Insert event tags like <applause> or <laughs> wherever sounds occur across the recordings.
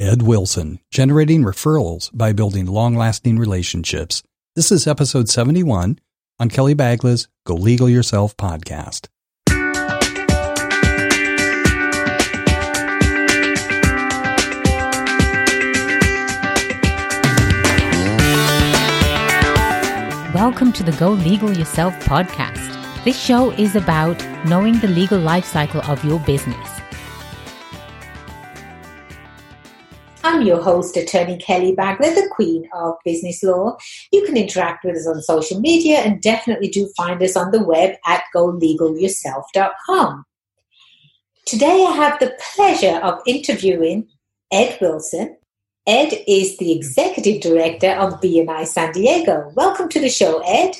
Ed Wilson, generating referrals by building long lasting relationships. This is episode 71 on Kelly Bagla's Go Legal Yourself podcast. Welcome to the Go Legal Yourself podcast. This show is about knowing the legal life cycle of your business. I'm your host, Attorney Kelly Bagla, the Queen of Business Law. You can interact with us on social media and definitely do find us on the web at golegalyourself.com. Today I have the pleasure of interviewing Ed Wilson, Ed is the executive director of BNI San Diego. Welcome to the show, Ed.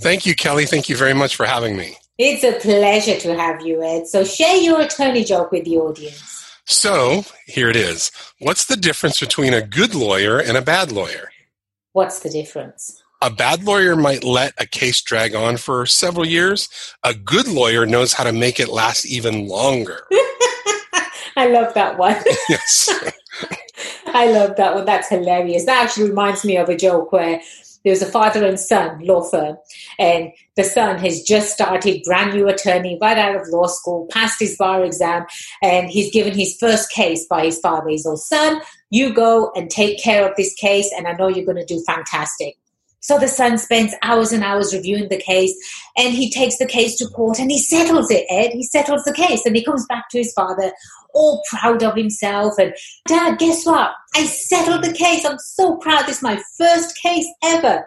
Thank you, Kelly. Thank you very much for having me. It's a pleasure to have you, Ed. So share your attorney joke with the audience. So here it is. What's the difference between a good lawyer and a bad lawyer? What's the difference? A bad lawyer might let a case drag on for several years. A good lawyer knows how to make it last even longer. <laughs> I love that one. <laughs> <laughs> yes. I love that one. That's hilarious. That actually reminds me of a joke where there was a father and son law firm, and the son has just started brand new attorney right out of law school, passed his bar exam, and he's given his first case by his father. He's all, son, you go and take care of this case, and I know you're going to do fantastic. So the son spends hours and hours reviewing the case and he takes the case to court and he settles it, Ed. He settles the case and he comes back to his father all proud of himself. And dad, guess what? I settled the case. I'm so proud. This is my first case ever.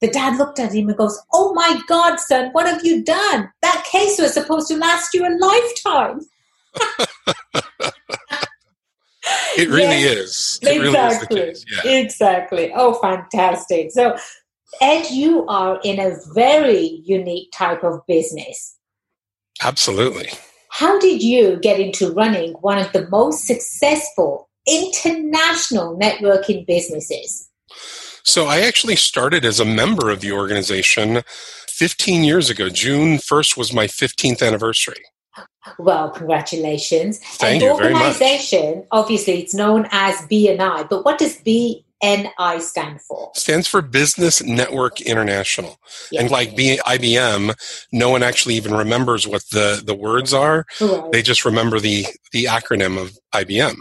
The dad looked at him and goes, Oh my God, son, what have you done? That case was supposed to last you a lifetime. <laughs> it really yes, is. It exactly. Really is yeah. Exactly. Oh, fantastic. So, Ed, you are in a very unique type of business. Absolutely. How did you get into running one of the most successful international networking businesses? So, I actually started as a member of the organization 15 years ago. June 1st was my 15th anniversary. Well, congratulations. Thank and you the organization, obviously, it's known as BNI, but what does BNI stand for? Stands for Business Network International. Yes. And like B- IBM, no one actually even remembers what the, the words are. Right. They just remember the, the acronym of IBM.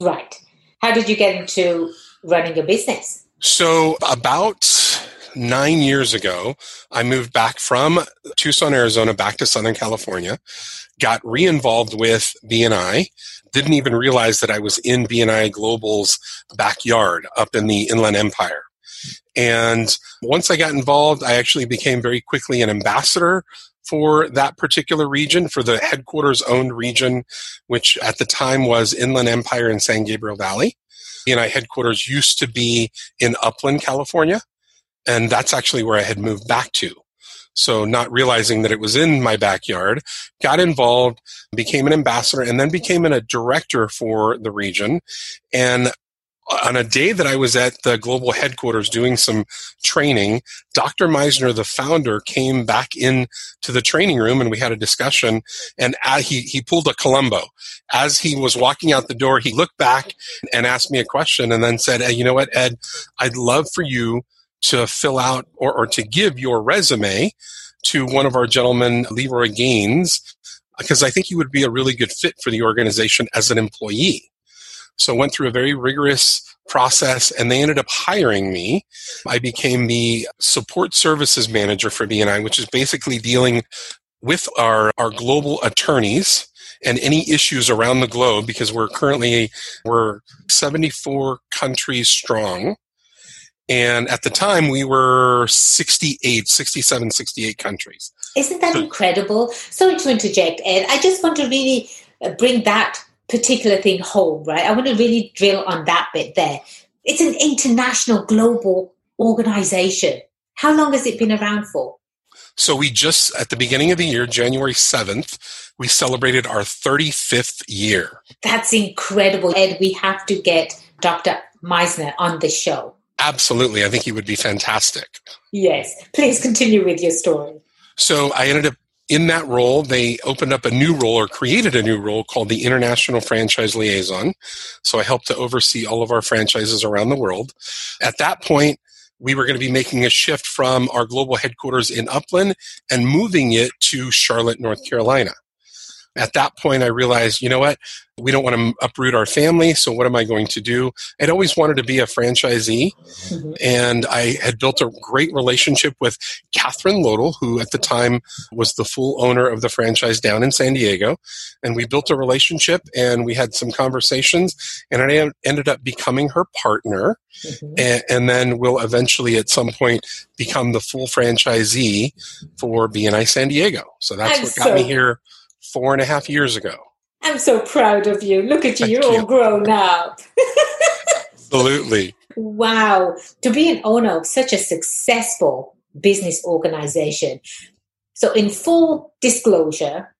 Right. How did you get into running a business? So, about nine years ago, I moved back from Tucson, Arizona, back to Southern California, got re involved with BNI, didn't even realize that I was in BNI Global's backyard up in the Inland Empire. And once I got involved, I actually became very quickly an ambassador for that particular region, for the headquarters owned region, which at the time was Inland Empire in San Gabriel Valley. BNI headquarters used to be in Upland, California. And that's actually where I had moved back to. So not realizing that it was in my backyard, got involved, became an ambassador, and then became a director for the region. And on a day that I was at the global headquarters doing some training, Dr. Misner, the founder, came back in to the training room and we had a discussion. And he, he pulled a Columbo. As he was walking out the door, he looked back and asked me a question and then said, hey, you know what, Ed, I'd love for you to fill out or, or to give your resume to one of our gentlemen, Leroy Gaines, because I think you would be a really good fit for the organization as an employee. So I went through a very rigorous process and they ended up hiring me. I became the support services manager for BNI, which is basically dealing with our, our global attorneys and any issues around the globe because we're currently we're 74 countries strong and at the time, we were 68, 67, 68 countries. Isn't that so, incredible? Sorry to interject, Ed. I just want to really uh, bring that particular thing home, right? I want to really drill on that bit there. It's an international, global organization. How long has it been around for? So we just, at the beginning of the year, January 7th, we celebrated our 35th year. That's incredible. Ed, we have to get Dr. Misner on the show. Absolutely. I think he would be fantastic. Yes. Please continue with your story. So I ended up in that role, they opened up a new role or created a new role called the International Franchise Liaison. So I helped to oversee all of our franchises around the world. At that point, we were going to be making a shift from our global headquarters in Upland and moving it to Charlotte, North Carolina. At that point, I realized, you know what? We don't want to uproot our family. So what am I going to do? I'd always wanted to be a franchisee. Mm-hmm. And I had built a great relationship with Catherine Lodel, who at the time was the full owner of the franchise down in San Diego. And we built a relationship and we had some conversations and I ended up becoming her partner. Mm-hmm. And, and, then will eventually at some point become the full franchisee for BNI San Diego. So that's I'm what got so- me here four and a half years ago. I'm so proud of you. Look at you, Thank you're you. all grown up. Absolutely. <laughs> Wow. To be an owner of such a successful business organization. So, in full disclosure,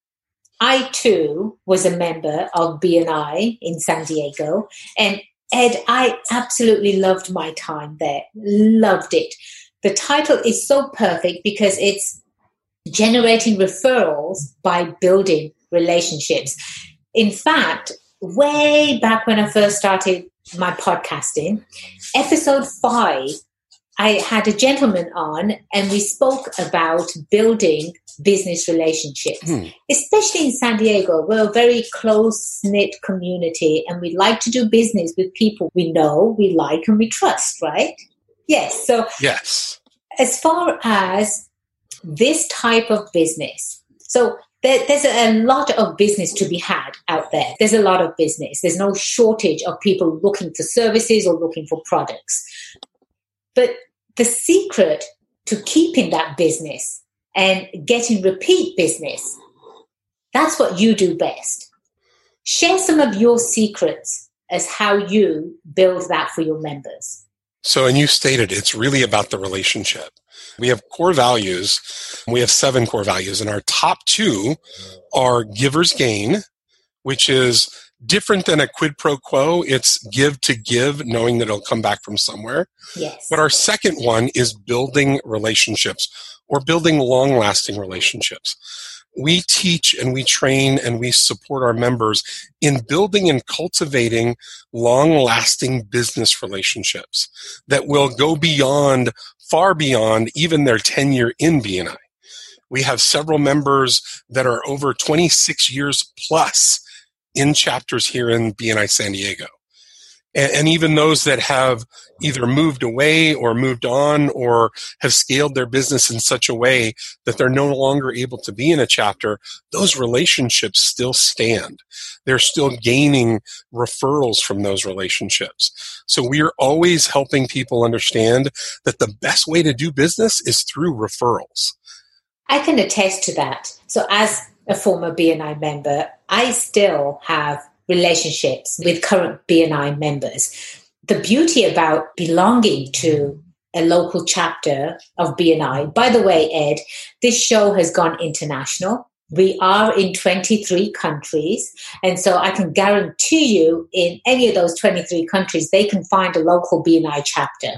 I too was a member of BNI in San Diego. And Ed, I absolutely loved my time there. Loved it. The title is so perfect because it's generating referrals by building relationships. In fact, way back when I first started my podcasting, episode five, I had a gentleman on and we spoke about building business relationships, hmm. especially in San Diego. We're a very close knit community and we like to do business with people we know, we like, and we trust, right? Yes. So, yes. As far as this type of business. So there, there's a lot of business to be had out there. There's a lot of business. There's no shortage of people looking for services or looking for products. But the secret to keeping that business and getting repeat business, that's what you do best. Share some of your secrets as how you build that for your members. So, and you stated it's really about the relationship. We have core values. We have seven core values, and our top two are giver's gain, which is different than a quid pro quo. It's give to give, knowing that it'll come back from somewhere. Yes. But our second one is building relationships or building long lasting relationships we teach and we train and we support our members in building and cultivating long lasting business relationships that will go beyond, far beyond even their tenure in BNI. We have several members that are over 26 years plus in chapters here in BNI San Diego and, and even those that have either moved away or moved on or have scaled their business in such a way that they're no longer able to be in a chapter, those relationships still stand. They're still gaining referrals from those relationships. So we are always helping people understand that the best way to do business is through referrals. I can attest to that. So as a former BNI member, I still have relationships with current BNI members. The beauty about belonging to a local chapter of BNI, by the way, Ed, this show has gone international. We are in 23 countries. And so I can guarantee you, in any of those 23 countries, they can find a local BNI chapter.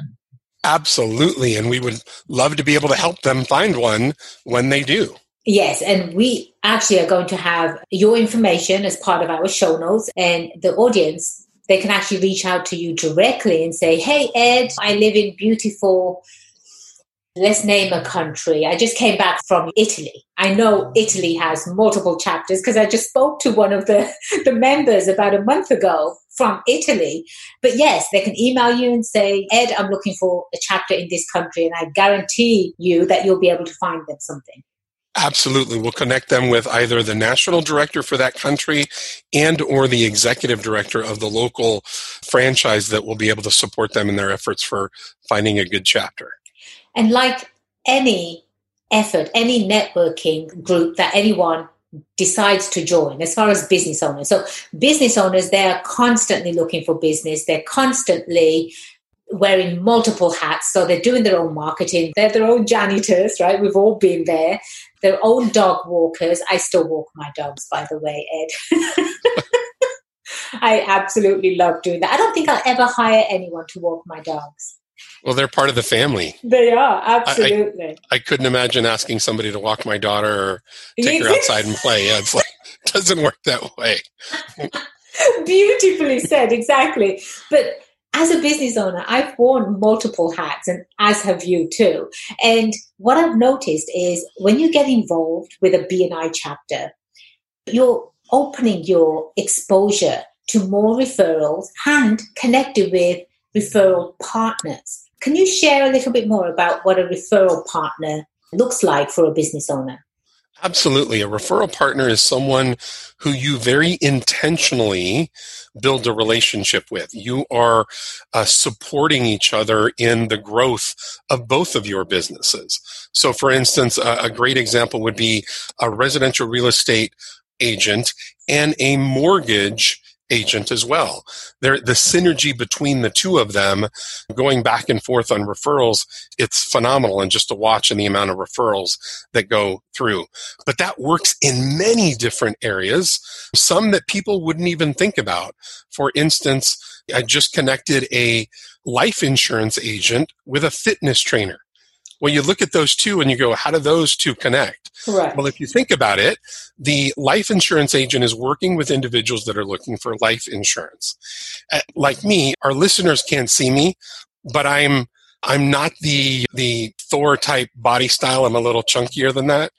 Absolutely. And we would love to be able to help them find one when they do. Yes, and we actually are going to have your information as part of our show notes, and the audience they can actually reach out to you directly and say, "Hey, Ed, I live in beautiful." Let's name a country. I just came back from Italy. I know Italy has multiple chapters because I just spoke to one of the, <laughs> the members about a month ago from Italy. But yes, they can email you and say, Ed, I'm looking for a chapter in this country. And I guarantee you that you'll be able to find them something. Absolutely. We'll connect them with either the national director for that country and or the executive director of the local franchise that will be able to support them in their efforts for finding a good chapter. And like any effort, any networking group that anyone decides to join as far as business owners. So business owners, they are constantly looking for business. They're constantly wearing multiple hats. So they're doing their own marketing. They're their own janitors, right? We've all been there. Their old dog walkers. I still walk my dogs, by the way, Ed. <laughs> I absolutely love doing that. I don't think I'll ever hire anyone to walk my dogs. Well, they're part of the family. They are, absolutely. I, I, I couldn't imagine asking somebody to walk my daughter or take her <laughs> outside and play. Yeah, it's like, it <laughs> doesn't work that way. Beautifully said, exactly. But as a business owner, I've worn multiple hats, and as have you too. And what I've noticed is when you get involved with a BNI chapter, you're opening your exposure to more referrals and connected with referral partners. Can you share a little bit more about what a referral partner looks like for a business owner? Absolutely. A referral partner is someone who you very intentionally build a relationship with. You are uh, supporting each other in the growth of both of your businesses. So, for instance, a, a great example would be a residential real estate agent and a mortgage agent as well. The synergy between the two of them going back and forth on referrals, it's phenomenal. And just to watch and the amount of referrals that go through. But that works in many different areas, some that people wouldn't even think about. For instance, I just connected a life insurance agent with a fitness trainer. Well, you look at those two and you go, how do those two connect? Right. Well, if you think about it, the life insurance agent is working with individuals that are looking for life insurance. Uh, like me, our listeners can't see me, but I'm I'm not the the Thor type body style. I'm a little chunkier than that.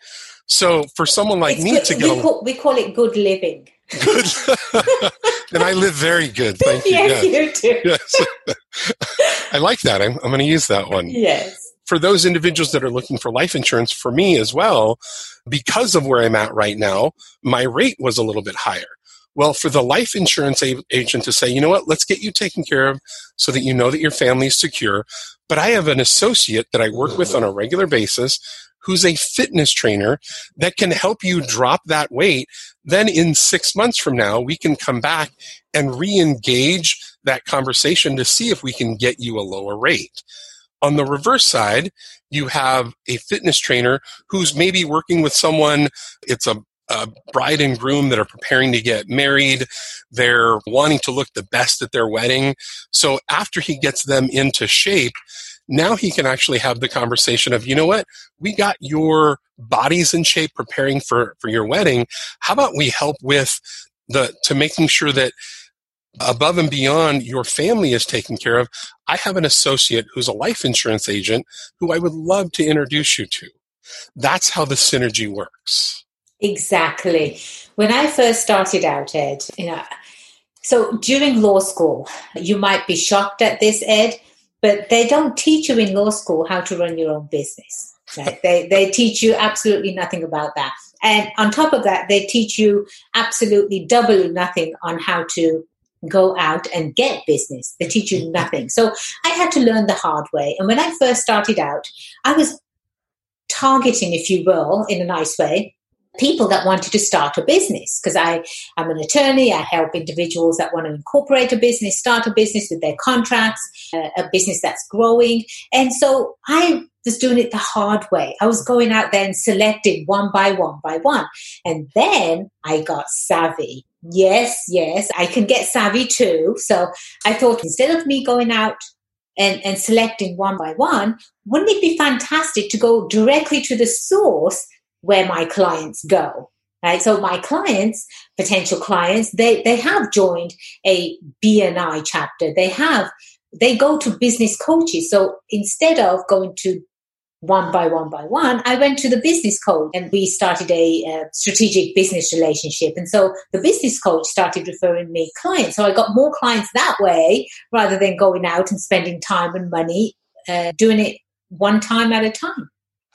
So for someone like It's me good- to we, a call, we call it good living. good, <laughs> and I live very good. <laughs> Thank you. yes, Yes. you do. yes. <laughs> I like that. I'm, I'm going to use that one. Yes. For those individuals that are looking for life insurance, for me as well, because of where I'm at right now, my rate was a little bit higher. Well, for the life insurance agent to say, you know what, let's get you taken care of so that you know that your family is secure. But I have an associate that I work with on a regular basis who's a fitness trainer that can help you drop that weight. Then in six months from now, we can come back and re engage that conversation to see if we can get you a lower rate. On the reverse side, you have a fitness trainer who's maybe working with someone, it's a, a bride and groom that are preparing to get married. They're wanting to look the best at their wedding. So after he gets them into shape, now he can actually have the conversation of, you know what, we got your bodies in shape preparing for, for your wedding. How about we help with the, to making sure that above and beyond your family is taken care of, I have an associate who's a life insurance agent who I would love to introduce you to. That's how the synergy works. Exactly. When I first started out, Ed, you know, so during law school, you might be shocked at this, Ed, but they don't teach you in law school how to run your own business. Right? <laughs> they they teach you absolutely nothing about that, and on top of that, they teach you absolutely double nothing on how to go out and get business. They teach you nothing. So I had to learn the hard way. And when I first started out, I was targeting, if you will, in a nice way, people that wanted to start a business because I am an attorney. I help individuals that want to incorporate a business, start a business with their contracts, a business that's growing. And so I was doing it the hard way. I was going out there and selecting one by one by one. And then I got savvy. Yes, yes, I can get savvy too. So I thought instead of me going out and, and selecting one by one, wouldn't it be fantastic to go directly to the source where my clients go? Right. So my clients, potential clients, they, they have joined a BNI chapter. They have, they go to business coaches. So instead of going to one by one by one, I went to the business coach and we started a uh, strategic business relationship. And so the business coach started referring me clients. So I got more clients that way rather than going out and spending time and money uh, doing it one time at a time.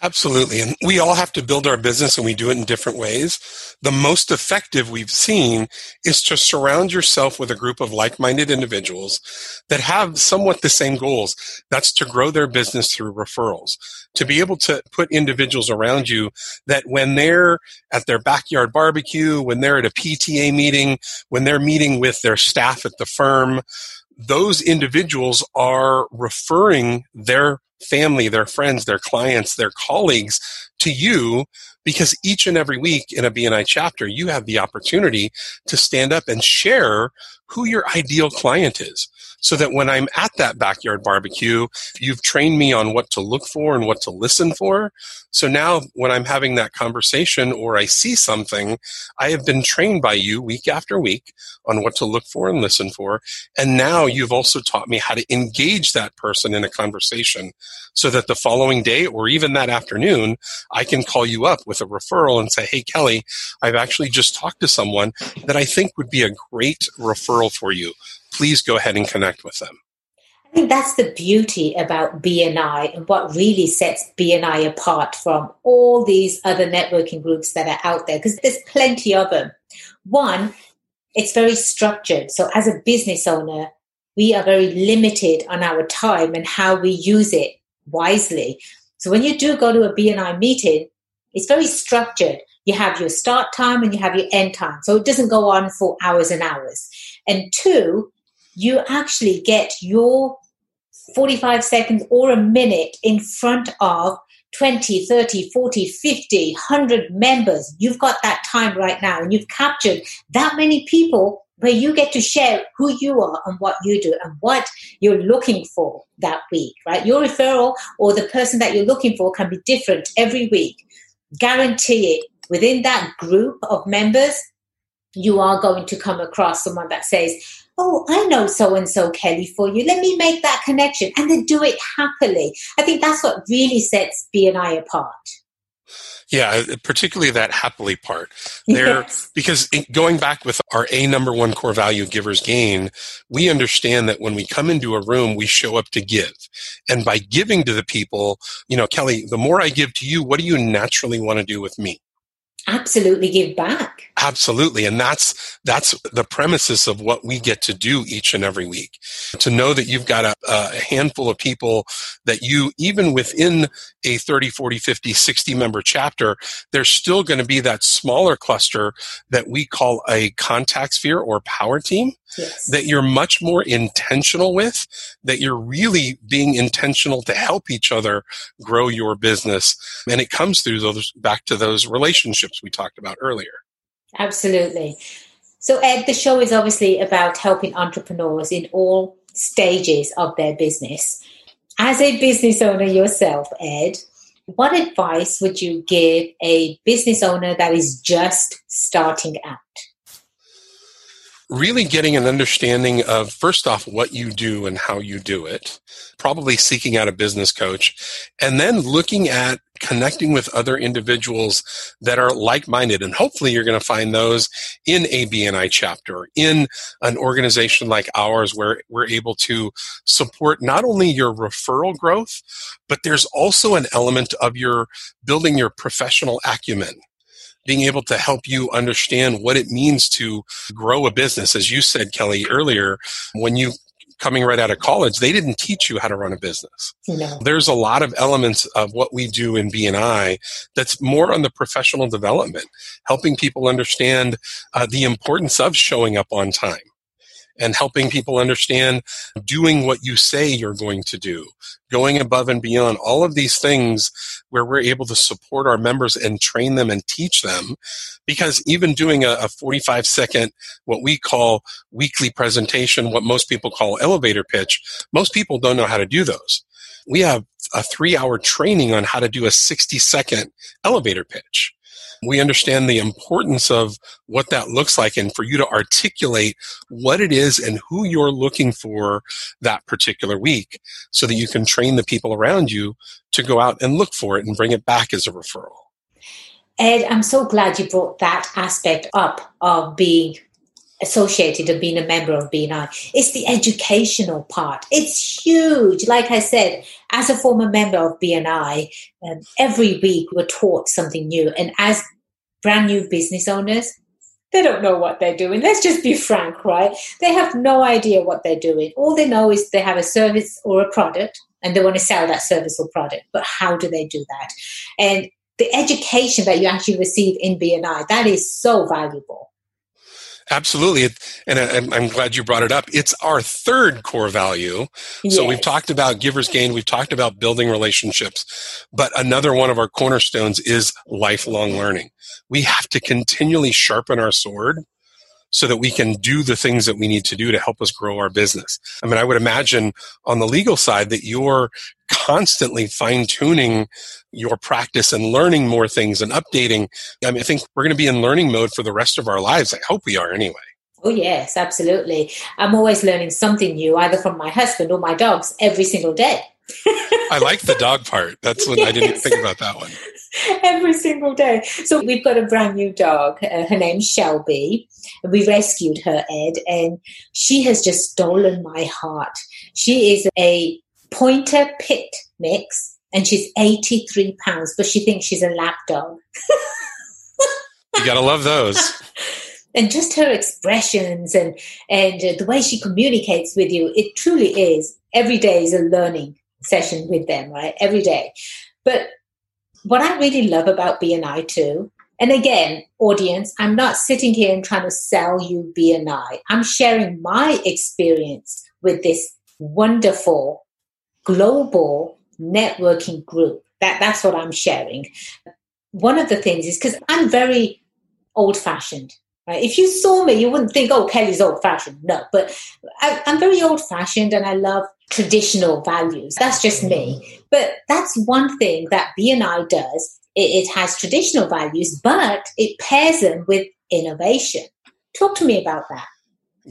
Absolutely. And we all have to build our business and we do it in different ways. The most effective we've seen is to surround yourself with a group of like minded individuals that have somewhat the same goals. That's to grow their business through referrals, to be able to put individuals around you that when they're at their backyard barbecue, when they're at a PTA meeting, when they're meeting with their staff at the firm, those individuals are referring their family, their friends, their clients, their colleagues to you because each and every week in a BNI chapter, you have the opportunity to stand up and share who your ideal client is so that when I'm at that backyard barbecue, you've trained me on what to look for and what to listen for. So now when I'm having that conversation or I see something, I have been trained by you week after week on what to look for and listen for. And now you've also taught me how to engage that person in a conversation so that the following day or even that afternoon, I can call you up with a referral and say, Hey, Kelly, I've actually just talked to someone that I think would be a great referral for you please go ahead and connect with them. I think that's the beauty about BNI and what really sets BNI apart from all these other networking groups that are out there, because there's plenty of them. One, it's very structured. So as a business owner, we are very limited on our time and how we use it wisely. So when you do go to a BNI meeting, it's very structured. You have your start time and you have your end time. So it doesn't go on for hours and hours. And two, you actually get your 45 seconds or a minute in front of 20, 30, 40, 50, 100 members. You've got that time right now and you've captured that many people where you get to share who you are and what you do and what you're looking for that week, right? Your referral or the person that you're looking for can be different every week. Guarantee it within that group of members, you are going to come across someone that says, oh, I know so and so, Kelly, for you. Let me make that connection and then do it happily. I think that's what really sets BNI apart. Yeah, uh, particularly that happily part there, yes. because going back with our A number one core value, givers gain, we understand that when we come into a room, we show up to give. And by giving to the people, you know, Kelly, the more I give to you, what do you naturally want to do with me? Absolutely give back. Absolutely. And that's that's the premises of what we get to do each and every week. To know that you've got a, a, handful of people that you even within a 30 40 50 60 member chapter there's still going to be that smaller cluster that we call a contact sphere or power team yes. that you're much more intentional with that you're really being intentional to help each other grow your business and it comes through those back to those relationships we talked about earlier. Absolutely. So, Ed, the show is obviously about helping entrepreneurs in all stages of their business. As a business owner yourself, Ed, what advice would you give a business owner that is just starting out? Really getting an understanding of first off what you do and how you do it probably seeking out a business coach and then looking at connecting with other individuals that are like-minded. And hopefully you're going to find those in a bni chapter in an organization like ours where we're able to support not only your referral growth but there's also an element of your building your professional acumen being able to help you understand what it means to grow a business. As you said, Kelly, earlier, when you coming right out of college, they didn't teach you how to run a business. No. There's a lot of elements of what we do in BNI that's more on the professional development, helping people understand uh, the importance of showing up on time and helping people understand doing what you say you're going to do, going above and beyond, all of these things where we're able to support our members and train them and teach them. Because even doing a, a 45 second, what we call weekly presentation, what most people call elevator pitch, most people don't know how to do those. We have a three hour training on how to do a 60 second elevator pitch we understand the importance of what that looks like and for you to articulate what it is and who you're looking for that particular week so that you can train the people around you to go out and look for it and bring it back as a referral. Ed, I'm so glad you brought that aspect up of being associated of being a member of BNI. It's the educational part. It's huge. Like I said, as a former member of BNI, um, every week we're taught something new. And as brand new business owners, they don't know what they're doing. Let's just be frank, right? They have no idea what they're doing. All they know is they have a service or a product and they want to sell that service or product. But how do they do that? And the education that you actually receive in BNI, that is so valuable Absolutely. Uh, and I'm glad you brought it up. It's our third core value. Yes. So we've talked about givers gain. We've talked about building relationships, but another one of our cornerstones is lifelong learning. We have to continually sharpen our sword so that we can do the things that we need to do to help us grow our business. I mean, I would imagine on the legal side that you're constantly fine tuning your practice and learning more things and updating. I mean, I think we're going to be in learning mode for the rest of our lives. I hope we are anyway. Oh, yes, absolutely. I'm always learning something new, either from my husband or my dogs, every single day. <laughs> I like the dog part. That's what yes. I didn't think about that one. <laughs> Every single day. So we've got a brand new dog. Uh, her name's Shelby. We rescued her, Ed, and she has just stolen my heart. She is a pointer pit mix, and she's 83 pounds, but she thinks she's a lap dog. you gotta love those. <laughs> and just her expressions and and uh, the way she communicates with you, it truly is. Every day is a learning session with them, right? Every day. But what I really love about BNI too, and again, audience, I'm not sitting here and trying to sell you BNI. I'm sharing my experience with this wonderful global networking group. That that's what I'm sharing. One of the things is because I'm very old fashioned. Right? If you saw me, you wouldn't think, "Oh, Kelly's old fashioned." No, but I, I'm very old fashioned, and I love traditional values. That's just me. But that's one thing that BNI does. It, it has traditional values, but it pairs them with innovation. Talk to me about that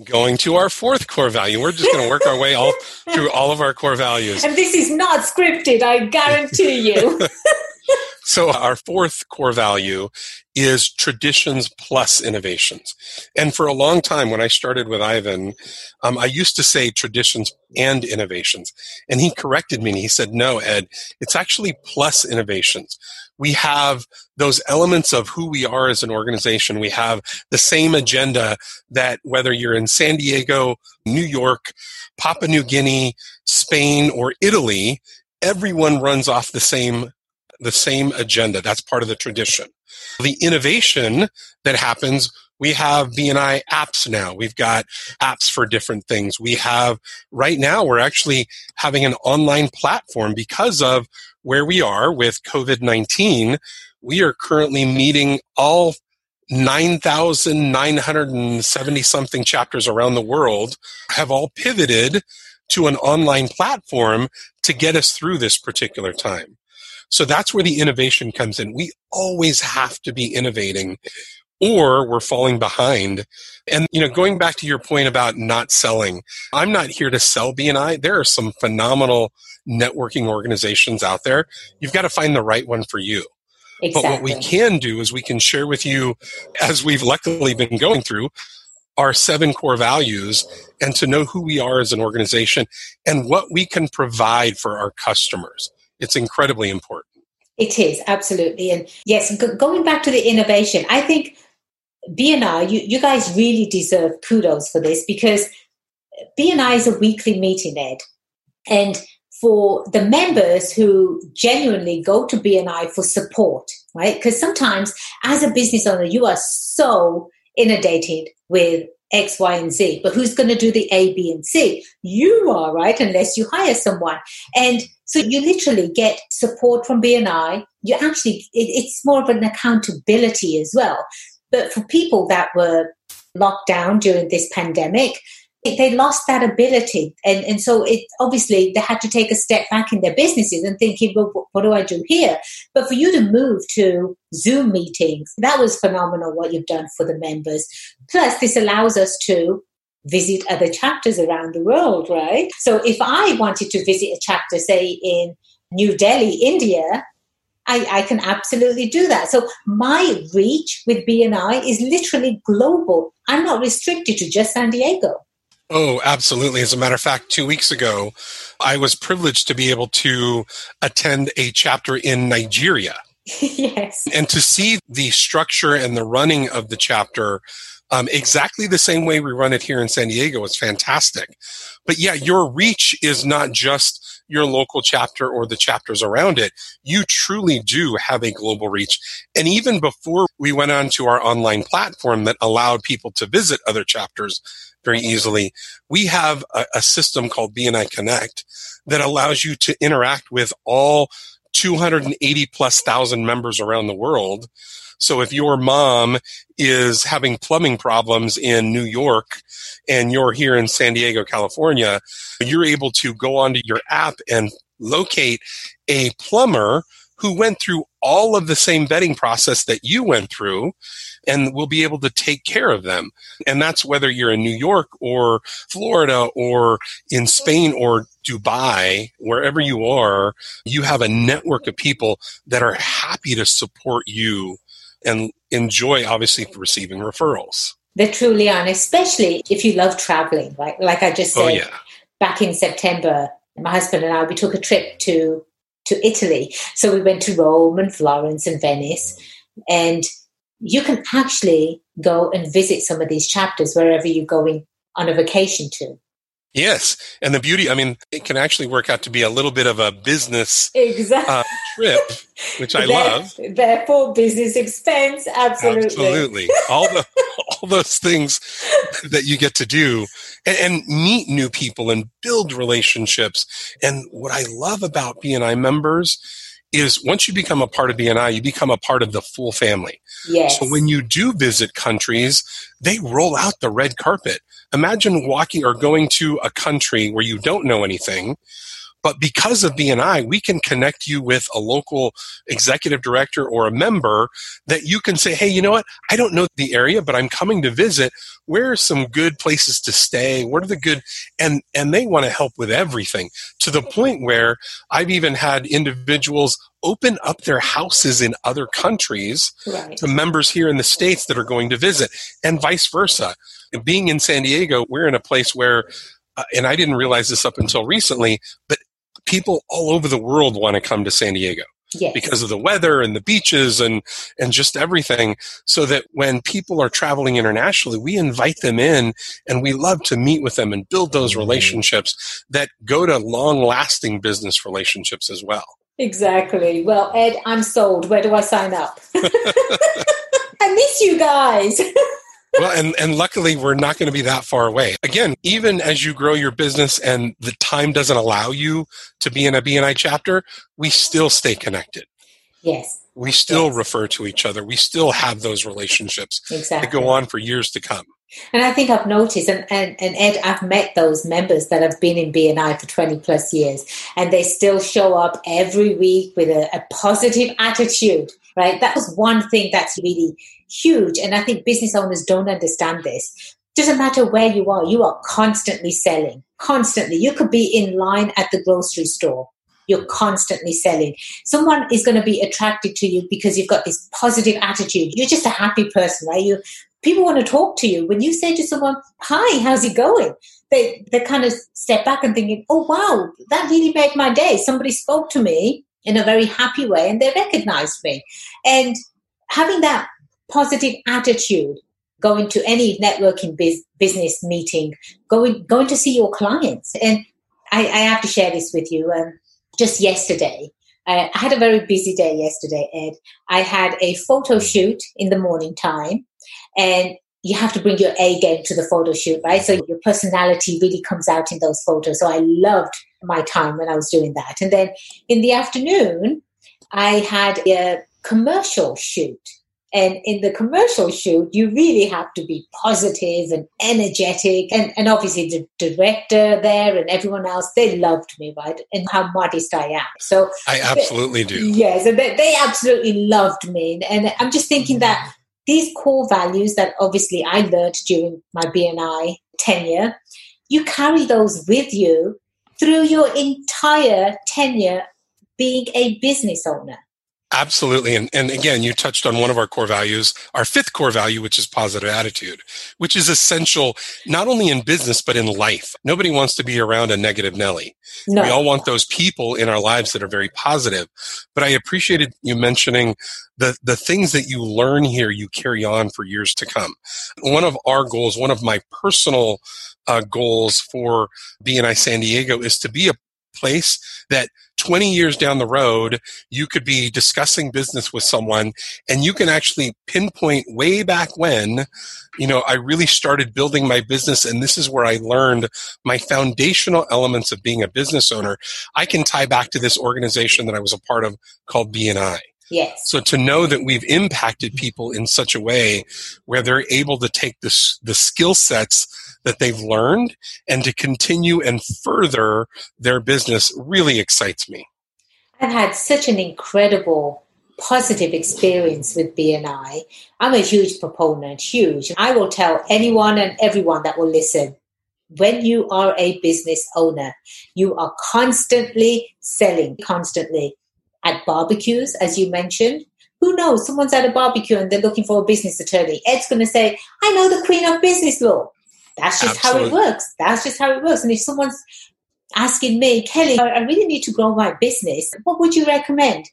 going to our fourth core value. We're just going to work our way all through all of our core values. And this is not scripted, I guarantee you. <laughs> <laughs> so our fourth core value is traditions plus innovations. And for a long time, when I started with Ivan, um, I used to say traditions and innovations. And he corrected me and he said, no, Ed, it's actually plus innovations. We have those elements of who we are as an organization. We have the same agenda that whether you're in San Diego, New York, Papua New Guinea, Spain, or Italy, everyone runs off the same the same agenda. That's part of the tradition. The innovation that happens, we have BNI apps now. We've got apps for different things. We have, right now, we're actually having an online platform because of where we are with COVID 19. We are currently meeting all 9,970 something chapters around the world have all pivoted to an online platform to get us through this particular time. So that's where the innovation comes in. We always have to be innovating or we're falling behind. And, you know, going back to your point about not selling, I'm not here to sell BNI. There are some phenomenal networking organizations out there. You've got to find the right one for you. Exactly. But what we can do is we can share with you, as we've luckily been going through, our seven core values and to know who we are as an organization and what we can provide for our customers. It's incredibly important. It is, absolutely. And yes, going back to the innovation, I think BNI, you, you guys really deserve kudos for this because BNI is a weekly meeting, Ed. And for the members who genuinely go to BNI for support, right? Because sometimes as a business owner, you are so inundated with X, Y, and Z, but who's going to do the A, B, and C? You are, right? Unless you hire someone. And so you literally get support from BNI. You actually, it, it's more of an accountability as well. But for people that were locked down during this pandemic, they lost that ability. And, and so it obviously they had to take a step back in their businesses and thinking, well, what do I do here? But for you to move to Zoom meetings, that was phenomenal what you've done for the members. Plus, this allows us to visit other chapters around the world, right? So if I wanted to visit a chapter, say in New Delhi, India, I, I, can absolutely do that. So my reach with BNI is literally global. I'm not restricted to just San Diego. Oh, absolutely. As a matter of fact, two weeks ago, I was privileged to be able to attend a chapter in Nigeria. <laughs> yes. And to see the structure and the running of the chapter um, exactly the same way we run it here in San Diego. It's fantastic. But yeah, your reach is not just your local chapter or the chapters around it. You truly do have a global reach. And even before we went on to our online platform that allowed people to visit other chapters very easily, we have a, a system called BNI Connect that allows you to interact with all 280 plus thousand members around the world. So if your mom is having plumbing problems in New York and you're here in San Diego, California, you're able to go onto your app and locate a plumber who went through all of the same vetting process that you went through and will be able to take care of them. And that's whether you're in New York or Florida or in Spain or Dubai, wherever you are, you have a network of people that are happy to support you and enjoy obviously receiving referrals. They truly are, and especially if you love traveling, right? Like I just oh, said, oh, yeah. back in September, my husband and I we took a trip to to Italy. So we went to Rome and Florence and Venice. And you can actually go and visit some of these chapters wherever you're going on a vacation to. Yes, and the beauty, I mean, it can actually work out to be a little bit of a business exactly. uh, trip, which I love. Therefore, business expense, absolutely, absolutely, all the <laughs> all those things that you get to do and, and meet new people and build relationships. And what I love about BNI members is once you become a part of BNI, you become a part of the full family. Yes. So when you do visit countries, they roll out the red carpet. Imagine walking or going to a country where you don't know anything but because of BNI, we can connect you with a local executive director or a member that you can say, hey, you know what? I don't know the area, but I'm coming to visit. Where are some good places to stay? What are the good? And, and they want to help with everything to the point where I've even had individuals open up their houses in other countries right. to members here in the States that are going to visit and vice versa. Being in San Diego, we're in a place where uh, and I didn't realize this up until recently, but people all over the world want to come to San Diego. Yes. because of the weather and the beaches and and just everything so that when people are traveling internationally we invite them in and we love to meet with them and build those mm-hmm. relationships that go to long lasting business relationships as well exactly well ed i'm sold where do i sign up <laughs> i miss you guys <laughs> well, and, and luckily we're not going to be that far away. Again, even as you grow your business and the time doesn't allow you to be in a BNI chapter, we still stay connected. Yes. We still yes. refer to each other. We still have those relationships exactly. that go on for years to come. And I think I've noticed, and, and, and Ed, I've met those members that have been in BNI for 20 plus years, and they still show up every week with a, a positive attitude, right? That was one thing that's really huge. And I think business owners don't understand this. Doesn't matter where you are, you are constantly selling, constantly. You could be in line at the grocery store. You're constantly selling. Someone is going to be attracted to you because you've got this positive attitude. You're just a happy person, right? You people want to talk to you. When you say to someone, "Hi, how's it going?" They they kind of step back and thinking, "Oh wow, that really made my day. Somebody spoke to me in a very happy way, and they recognized me." And having that positive attitude going to any networking biz- business meeting, going going to see your clients. And I, I have to share this with you. Um, just yesterday, I had a very busy day yesterday, Ed. I had a photo shoot in the morning time, and you have to bring your A game to the photo shoot, right? So your personality really comes out in those photos. So I loved my time when I was doing that. And then in the afternoon, I had a commercial shoot and in the commercial shoot, you really have to be positive and energetic. And, and obviously the director there and everyone else, they loved me, right? And how modest I am. So I absolutely do. Yes. And they, they absolutely loved me. And I'm just thinking that mm-hmm. these core values that obviously I learned during my BNI tenure, you carry those with you through your entire tenure being a business owner. Absolutely. And, and again, you touched on one of our core values, our fifth core value, which is positive attitude, which is essential not only in business, but in life. Nobody wants to be around a negative Nelly. No. We all want those people in our lives that are very positive. But I appreciated you mentioning the, the things that you learn here, you carry on for years to come. One of our goals, one of my personal uh, goals for BNI San Diego is to be a place that 20 years down the road, you could be discussing business with someone and you can actually pinpoint way back when, you know, I really started building my business and this is where I learned my foundational elements of being a business owner. I can tie back to this organization that I was a part of called BNI. Yes. So to know that we've impacted people in such a way where they're able to take this, the skill sets that they've learned and to continue and further their business really excites me. I've had such an incredible positive experience with BNI. I'm a huge proponent, huge. I will tell anyone and everyone that will listen when you are a business owner, you are constantly selling, constantly at barbecues, as you mentioned. Who knows? Someone's at a barbecue and they're looking for a business attorney. Ed's going to say, I know the queen of business law. That's just Absolutely. how it works. That's just how it works. And if someone's asking me, Kelly, I really need to grow my business, what would you recommend?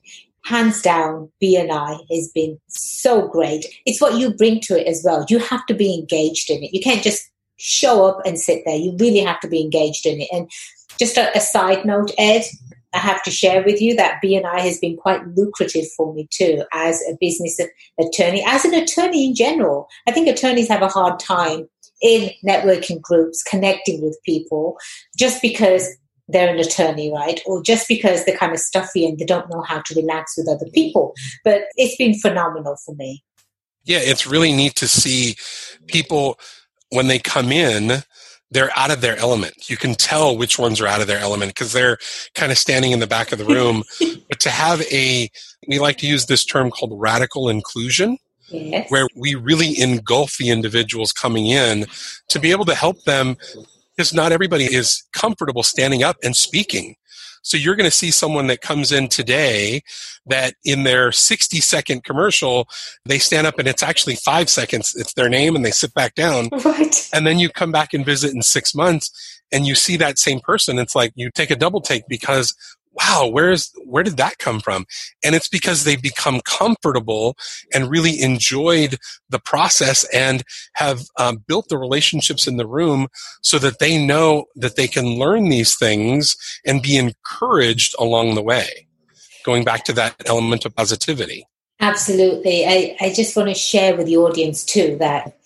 Hands down, BNI has been so great. It's what you bring to it as well. You have to be engaged in it. You can't just show up and sit there. You really have to be engaged in it. And just a, a side note, Ed, I have to share with you that BNI has been quite lucrative for me too as a business attorney, as an attorney in general. I think attorneys have a hard time in networking groups, connecting with people, just because they're an attorney, right? Or just because they're kind of stuffy and they don't know how to relax with other people. But it's been phenomenal for me. Yeah, it's really neat to see people when they come in, they're out of their element. You can tell which ones are out of their element because they're kind of standing in the back of the room. <laughs> but to have a, we like to use this term called radical inclusion yes. where we really engulf the individuals coming in to be able to help them because not everybody is comfortable standing up and speaking. So you're going to see someone that comes in today that in their 60 second commercial, they stand up and it's actually five seconds. It's their name and they sit back down. <laughs> Right. And then you come back and visit in six months and you see that same person. It's like you take a double take because wow, where's where did that come from? And it's because they've become comfortable and really enjoyed the process and have um, built the relationships in the room so that they know that they can learn these things and be encouraged along the way. Going back to that element of positivity. Absolutely. I, I just want to share with the audience too that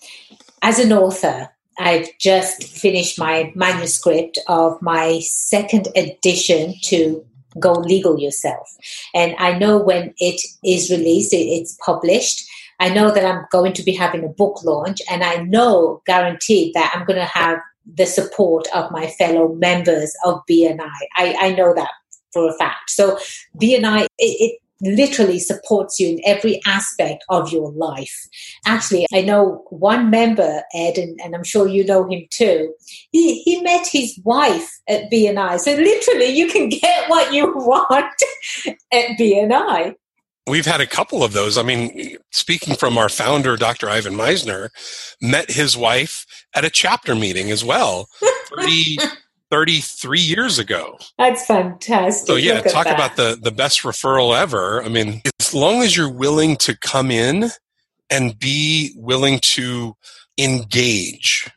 as an author, I've just finished my manuscript of my second edition to go legal yourself. And I know when it is released, it's published. I know that I'm going to be having a book launch, and I know guaranteed that I'm going to have the support of my fellow members of BNI. I, I know that for a fact. So BNI, it, it literally supports you in every aspect of your life. Actually, I know one member, Ed, and, and, I'm sure you know him too. He, he met his wife at BNI. So literally, you can get what you <laughs> want at BNI. We've had a couple of those. I mean, speaking from our founder, Dr. Ivan Misner, met his wife at a chapter meeting as well. <laughs> 30, 33 years ago. That's fantastic. So yeah, talk about the the best referral ever. I mean, as long as you're willing to come in and be willing to engage.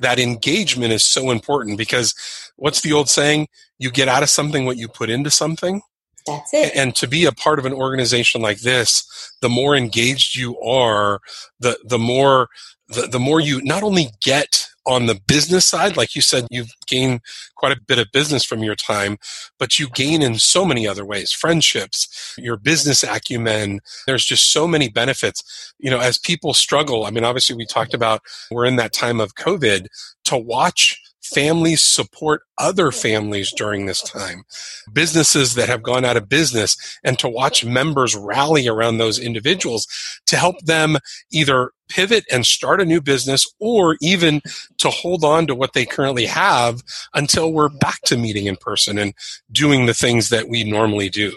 That engagement is so important because what's the old saying? You get out of something what you put into something. That's it. And to be a part of an organization like this, the more engaged you are, the the more the, the more you not only get on the business side, like you said, you've gained quite a bit of business from your time, but you gain in so many other ways friendships, your business acumen. There's just so many benefits. You know, as people struggle, I mean, obviously, we talked about we're in that time of COVID to watch families support other families during this time, businesses that have gone out of business, and to watch members rally around those individuals to help them either pivot and start a new business or even to hold on to what they currently have until we're back to meeting in person and doing the things that we normally do.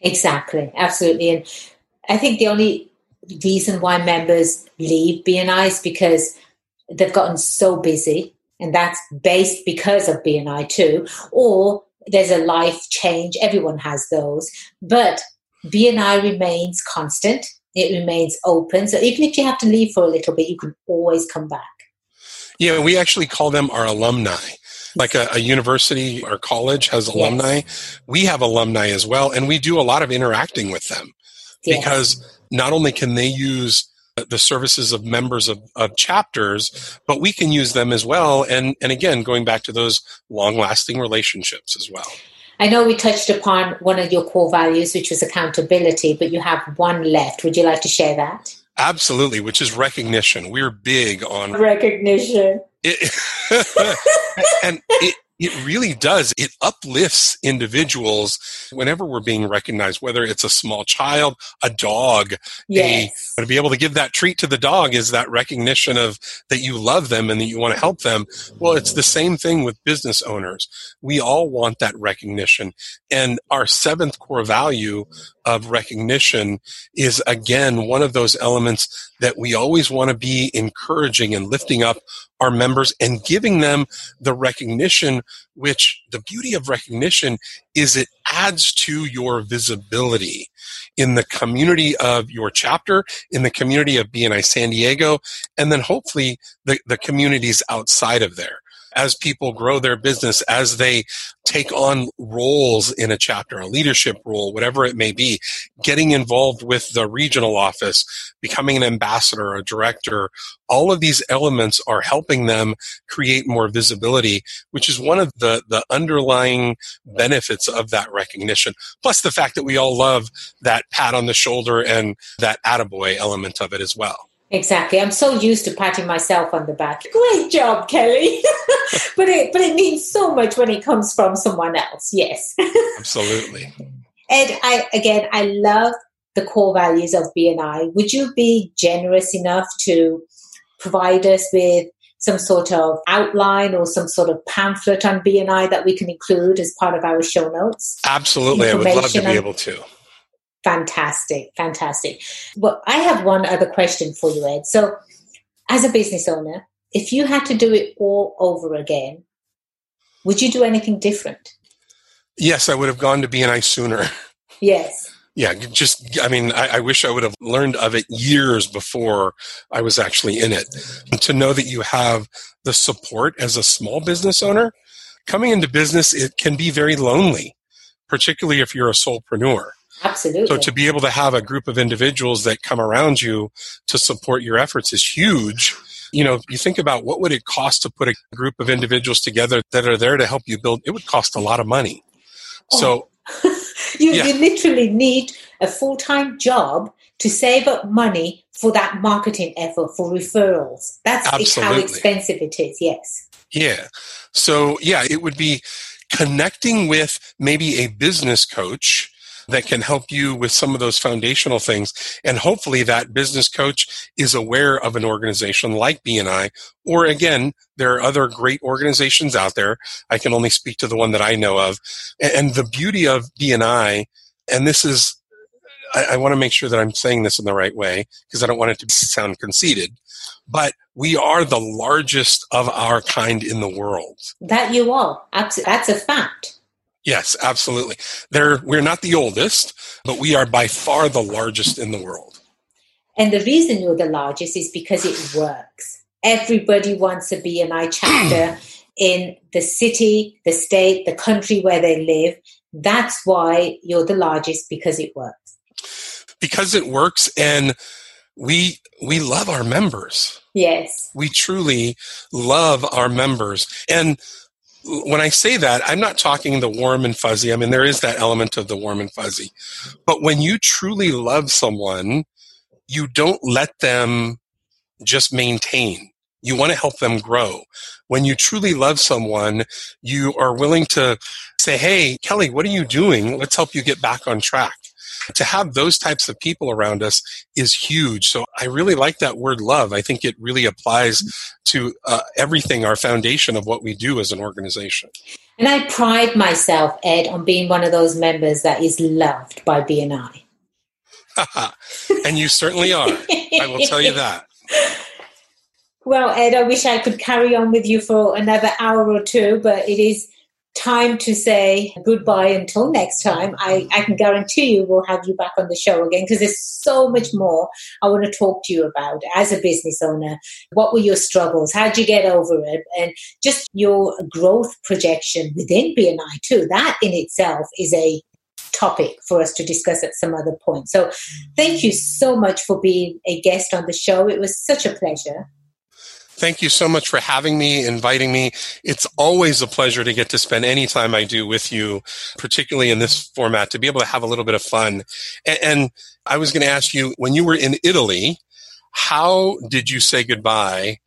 Exactly, absolutely. And I think the only reason why members leave BNI is because they've gotten so busy, and that's based because of BNI too, or there's a life change. Everyone has those, but BNI remains constant. It remains open. So even if you have to leave for a little bit, you can always come back. Yeah, we actually call them our alumni. Like a, a university or college has alumni. Yes. We have alumni as well, and we do a lot of interacting with them yes. because not only can they use the services of members of, of chapters, but we can use them as well. And, and again, going back to those long lasting relationships as well. I know we touched upon one of your core values, which was accountability, but you have one left. Would you like to share that? Absolutely, which is recognition. We're big on recognition. It, <laughs> and it, it really does. It uplifts individuals whenever we're being recognized, whether it's a small child, a dog. Yes. A, to be able to give that treat to the dog is that recognition of that you love them and that you want to help them. Well, it's the same thing with business owners. We all want that recognition. And our seventh core value of recognition is again one of those elements that we always want to be encouraging and lifting up our members and giving them the recognition which the beauty of recognition is it adds to your visibility. In the community of your chapter, in the community of BNI San Diego, and then hopefully the, the communities outside of there as people grow their business, as they take on roles in a chapter, a leadership role, whatever it may be, getting involved with the regional office, becoming an ambassador, a director, all of these elements are helping them create more visibility, which is one of the, the underlying benefits of that recognition. Plus the fact that we all love that pat on the shoulder and that attaboy element of it as well. Exactly. I'm so used to patting myself on the back. Great job, Kelly. <laughs> but it but it means so much when it comes from someone else. Yes. <laughs> Absolutely. Ed, I again I love the core values of BNI. Would you be generous enough to provide us with some sort of outline or some sort of pamphlet on BNI that we can include as part of our show notes? Absolutely. I would love to be able to. Fantastic, fantastic. Well, I have one other question for you, Ed. So, as a business owner, if you had to do it all over again, would you do anything different? Yes, I would have gone to BNI sooner. Yes. Yeah, just, I mean, I, I, wish I would have learned of it years before I was actually in it. And to know that you have the support as a small business owner, coming into business, it can be very lonely, particularly if you're a solopreneur. Absolutely. So to be able to have a group of individuals that come around you to support your efforts is huge. You know, you think about what would it cost to put a group of individuals together that are there to help you build, it would cost a lot of money. Oh. So <laughs> you, yeah. you literally need a full-time job to save up money for that marketing effort for referrals. That's how expensive it is. Yes. Yeah. So yeah, it would be connecting with maybe a business coach that can help you with some of those foundational things. And hopefully that business coach is aware of an organization like BNI, or again, there are other great organizations out there. I can only speak to the one that I know of. And the beauty of BNI, and this is, I, I want to make sure that I'm saying this in the right way because I don't want it to sound conceited, but we are the largest of our kind in the world. That you are. That's a fact. Yes, absolutely. They're, we're not the oldest, but we are by far the largest in the world. And the reason you're the largest is because it works. Everybody wants to be an I chapter <clears throat> in the city, the state, the country where they live. That's why you're the largest because it works. Because it works and we we love our members. Yes. We truly love our members. And when I say that, I'm not talking the warm and fuzzy. I mean, there is that element of the warm and fuzzy. But when you truly love someone, you don't let them just maintain. You want to help them grow. When you truly love someone, you are willing to say, Hey, Kelly, what are you doing? Let's help you get back on track to have those types of people around us is huge. So I really like that word love. I think it really applies to uh, everything, our foundation of what we do as an organization. And I pride myself, Ed, on being one of those members that is loved by BNI. <laughs> and you certainly are. I will tell you <laughs> that. Well, Ed, I wish I could carry on with you for another hour or two, but it is time to say goodbye until next time. I, I can guarantee you we'll have you back on the show again because there's so much more I want to talk to you about as a business owner. What were your struggles? How'd you get over it? And just your growth projection within BNI too. That in itself is a topic for us to discuss at some other point. So thank you so much for being a guest on the show. It was such a pleasure. Thank you so much for having me, inviting me. It's always a pleasure to get to spend any time I do with you, particularly in this format, to be able to have a little bit of fun. And, and I was going to ask you, when you were in Italy, how did you say goodbye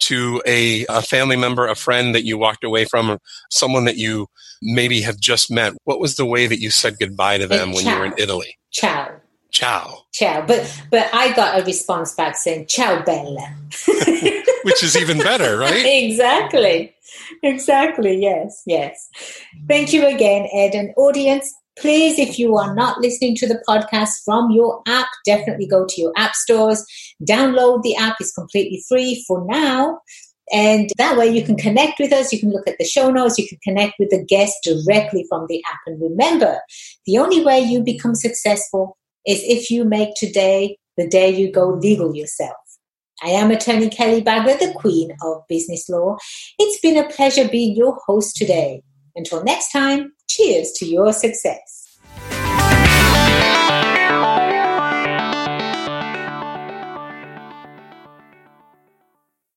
to a, a family member, a friend that you walked away from, someone that you maybe have just met? What was the way that you said goodbye to them when you were in Italy? Ciao. Ciao. Ciao. But but I got a response back saying ciao bella. <laughs> Which is even better, right? exactly. Exactly. Yes. Yes. Thank you again, Ed. And audience, please, if you are not listening to the podcast from your app, definitely go to your app stores, download the app. It's completely free for now. And that way you can connect with us. You can look at the show notes. You can connect with the guest directly from the app. And remember, the only way you become successful is if you make today the day you go legal yourself. I am attorney Kelly Bagla, the Queen of Business Law. It's been a pleasure being your host today. Until next time, cheers to your success.